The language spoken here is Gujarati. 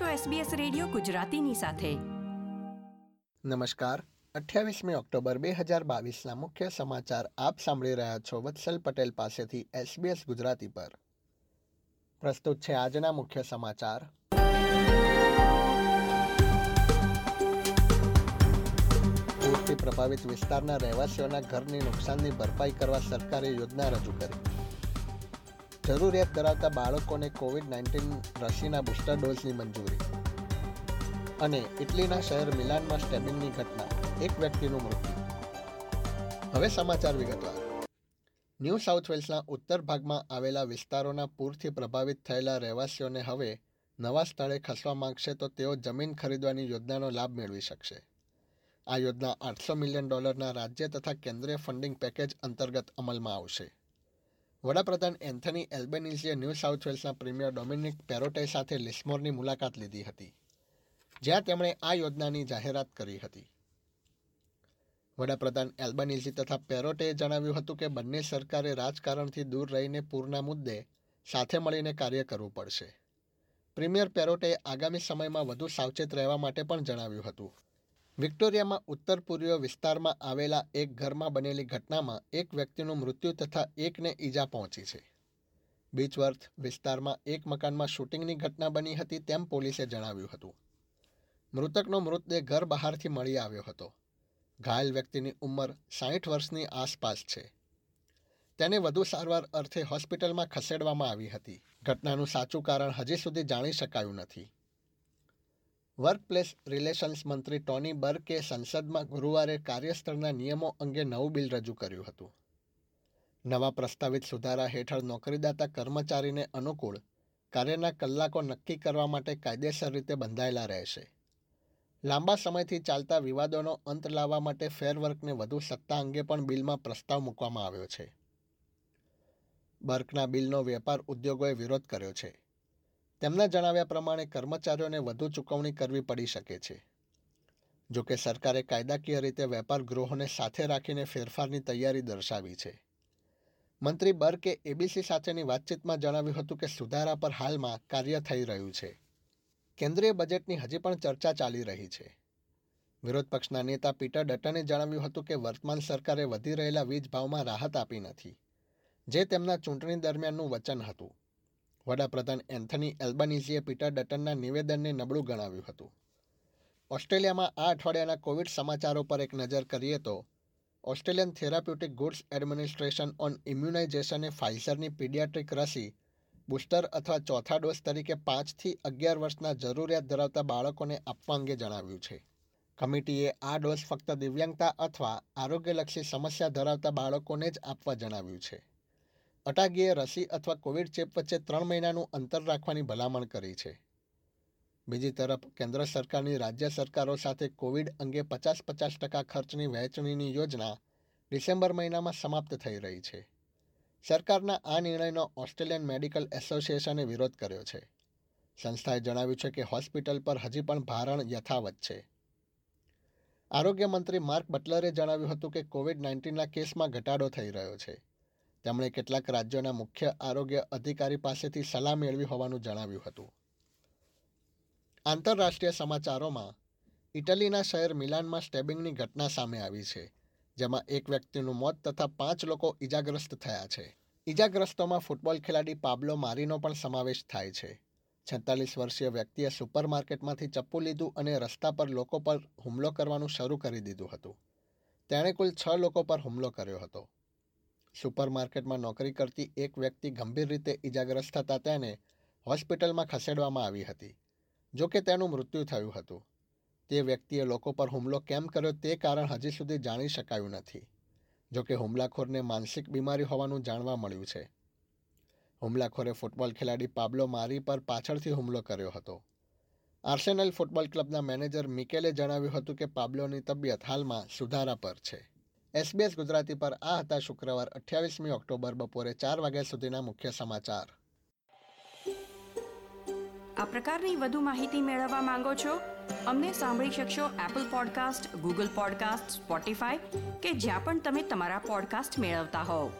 છો SBS રેડિયો ગુજરાતીની સાથે. નમસ્કાર. અઠ્યાવીસમી ઓક્ટોબર બે હજાર બાવીસના મુખ્ય સમાચાર આપ સાંભળી રહ્યા છો વત્સલ પટેલ પાસેથી SBS ગુજરાતી પર. પ્રસ્તુત છે આજના મુખ્ય સમાચાર. પૂરથી પ્રભાવિત વિસ્તારના રહેવાસીઓના ઘરની નુકસાનની ભરપાઈ કરવા સરકારે યોજના રજૂ કરી. જરૂરિયાત ધરાવતા બાળકોને કોવિડ નાઇન્ટીન રસીના બુસ્ટર ડોઝની મંજૂરી. અને ઇટલીના શહેર મિલાનમાં સ્ટેબિંગની ઘટના, એક વ્યક્તિનું મૃત્યુ. હવે સમાચાર વિગતવાર. ન્યૂ સાઉથ વેલ્સના ઉત્તર ભાગમાં આવેલા વિસ્તારોના પૂરથી પ્રભાવિત થયેલા રહેવાસીઓને હવે નવા સ્થળે ખસવા માંગશે તો તેઓ જમીન ખરીદવાની યોજનાનો લાભ મેળવી શકશે. આ યોજના આઠસો મિલિયન ડોલરના રાજ્ય તથા કેન્દ્રીય ફંડિંગ પેકેજ અંતર્ગત અમલમાં આવશે. વડાપ્રધાન એન્થની એલ્બેનિઝીએ ન્યૂ સાઉથ વેલ્સના પ્રીમિયર ડોમિનિક પેરોટે સાથે લિસ્મોરની મુલાકાત લીધી હતી, જ્યાં તેમણે આ યોજનાની જાહેરાત કરી હતી. વડાપ્રધાન એલ્બેનિઝી તથા પેરોટેએ જણાવ્યું હતું કે બંને સરકારે રાજકારણથી દૂર રહીને પૂરના મુદ્દે સાથે મળીને કાર્ય કરવું પડશે. પ્રીમિયર પેરોટેએ આગામી સમયમાં વધુ સાવચેત રહેવા માટે પણ જણાવ્યું હતું. વિક્ટોરિયામાં ઉત્તર પૂર્વીય વિસ્તારમાં આવેલા એક ઘરમાં બનેલી ઘટનામાં એક વ્યક્તિનું મૃત્યુ તથા એકને ઈજા પહોંચી છે. બીચવર્થ વિસ્તારમાં એક મકાનમાં શૂટિંગની ઘટના બની હતી તેમ પોલીસે જણાવ્યું હતું. મૃતકનો મૃતદેહ ઘર બહારથી મળી આવ્યો હતો. ઘાયલ વ્યક્તિની ઉંમર સાઠ વર્ષની આસપાસ છે. તેને વધુ સારવાર અર્થે હોસ્પિટલમાં ખસેડવામાં આવી હતી. ઘટનાનું સાચું કારણ હજી સુધી જાણી શકાયું નથી. વર્કપ્લેસ રિલેશન્સ મંત્રી ટોની બર્કે સંસદમાં ગુરુવારે કાર્યસ્થળના નિયમો અંગે નવું બિલ રજૂ કર્યું હતું. નવા પ્રસ્તાવિત સુધારા હેઠળ નોકરીદાતા કર્મચારીને અનુકૂળ, કાર્યના કલાકો નક્કી કરવા માટે કાયદેસર રીતે બંધાયેલા રહેશે. લાંબા સમયથી ચાલતા વિવાદોનો અંત લાવવા માટે ફેરવર્કને વધુ સત્તા અંગે પણ બિલમાં પ્રસ્તાવ મૂકવામાં આવ્યો છે. બર્કના બિલનો વેપાર ઉદ્યોગોએ વિરોધ કર્યો છે. તેમના જણાવ્યા પ્રમાણે કર્મચારીઓને વધુ ચૂકવણી કરવી પડી શકે છે. જો કે સરકારે કાયદાકીય રીતે વેપાર ગૃહોને સાથે રાખીને ફેરફારની તૈયારી દર્શાવી છે. મંત્રી બર્કે એબીસી સાથેની વાતચીતમાં જણાવ્યું હતું કે સુધારા પર હાલમાં કાર્ય થઈ રહ્યું છે. કેન્દ્રીય બજેટની હજી પણ ચર્ચા ચાલી રહી છે. વિરોધ પક્ષના નેતા પીટર ડટને જણાવ્યું હતું કે વર્તમાન સરકારે વધી રહેલા વીજ ભાવમાં રાહત આપી નથી, જે તેમના ચૂંટણી દરમિયાનનું વચન હતું. વડાપ્રધાન એન્થની એલ્બનીઝીએ પીટર ડટનના નિવેદનને નબળું ગણાવ્યું હતું. ઓસ્ટ્રેલિયામાં આ અઠવાડિયાના કોવિડ સમાચારો પર એક નજર કરીએ તો, Australian therapeutic goods administration on ઇમ્યુનાઇઝેશને ફાઇઝરની પીડિયાટ્રિક રસી, બુસ્ટર અથવા ચોથા ડોઝ તરીકે પાંચથી અગિયાર વર્ષના જરૂરિયાત ધરાવતા બાળકોને આપવા અંગે જણાવ્યું છે. કમિટીએ આ ડોઝ ફક્ત દિવ્યાંગતા અથવા આરોગ્યલક્ષી સમસ્યા ધરાવતા બાળકોને જ આપવા જણાવ્યું છે. અટાગીએ રસી અથવા કોવિડ ચેપ વચ્ચે ત્રણ મહિનાનું અંતર રાખવાની ભલામણ કરી છે. બીજી તરફ, કેન્દ્ર સરકારની રાજ્ય સરકારો સાથે કોવિડ અંગે પચાસ પચાસ ટકા ખર્ચની વહેંચણીની યોજના ડિસેમ્બર મહિનામાં સમાપ્ત થઈ રહી છે. સરકારના આ નિર્ણયનો ઓસ્ટ્રેલિયન મેડિકલ એસોસિએશને વિરોધ કર્યો છે. સંસ્થાએ જણાવ્યું છે કે હોસ્પિટલ પર હજી પણ ભારણ યથાવત છે. આરોગ્ય મંત્રી માર્ક બટલરે જણાવ્યું હતું કે કોવિડ નાઇન્ટીનના કેસમાં ઘટાડો થઈ રહ્યો છે. તેમણે કેટલાક રાજ્યોના મુખ્ય આરોગ્ય અધિકારી પાસેથી સલાહ મેળવી હોવાનું જણાવ્યું હતું. આંતરરાષ્ટ્રીય સમાચારોમાં, ઇટલીના શહેર મિલાનમાં સ્ટેબિંગની ઘટના સામે આવી છે, જેમાં એક વ્યક્તિનું મોત તથા પાંચ લોકો ઇજાગ્રસ્ત થયા છે. ઇજાગ્રસ્તોમાં ફૂટબોલ ખેલાડી પાબ્લો મારીનો પણ સમાવેશ થાય છે. છેતાલીસ વર્ષીય વ્યક્તિએ સુપરમાર્કેટમાંથી ચપ્પુ લીધું અને રસ્તા પર લોકો પર હુમલો કરવાનું શરૂ કરી દીધું હતું. તેણે કુલ છ લોકો પર હુમલો કર્યો હતો. સુપરમાર્કેટમાં નોકરી કરતી એક વ્યક્તિ ગંભીર રીતે ઇજાગ્રસ્ત થતાં તેને હોસ્પિટલમાં ખસેડવામાં આવી હતી, જો કે તેનું મૃત્યુ થયું હતું. તે વ્યક્તિએ લોકો પર હુમલો કેમ કર્યો તે કારણ હજી સુધી જાણી શકાયું નથી જોકે હુમલાખોરને માનસિક બીમારી હોવાનું જાણવા મળ્યું છે. હુમલાખોરે ફૂટબોલ ખેલાડી પાબ્લો મારી પર પાછળથી હુમલો કર્યો હતો. આર્સેનલ ફૂટબોલ ક્લબના મેનેજર મિકેલે જણાવ્યું હતું કે પાબ્લોની તબિયત હાલમાં સુધારા પર છે. એસબીએસ ગુજરાતી પર આ હતા શુક્રવાર, અઠ્યાવીસમી ઓક્ટોબર બપોરે ચાર વાગ્યા સુધીના મુખ્ય સમાચાર. આ પ્રકારની વધુ માહિતી મેળવવા માંગો છો? અમને સાંભળી શકશો Apple podcast Google podcast Spotify કે જ્યાં પણ તમે તમારા પોડકાસ્ટ મેળવતા હોવ.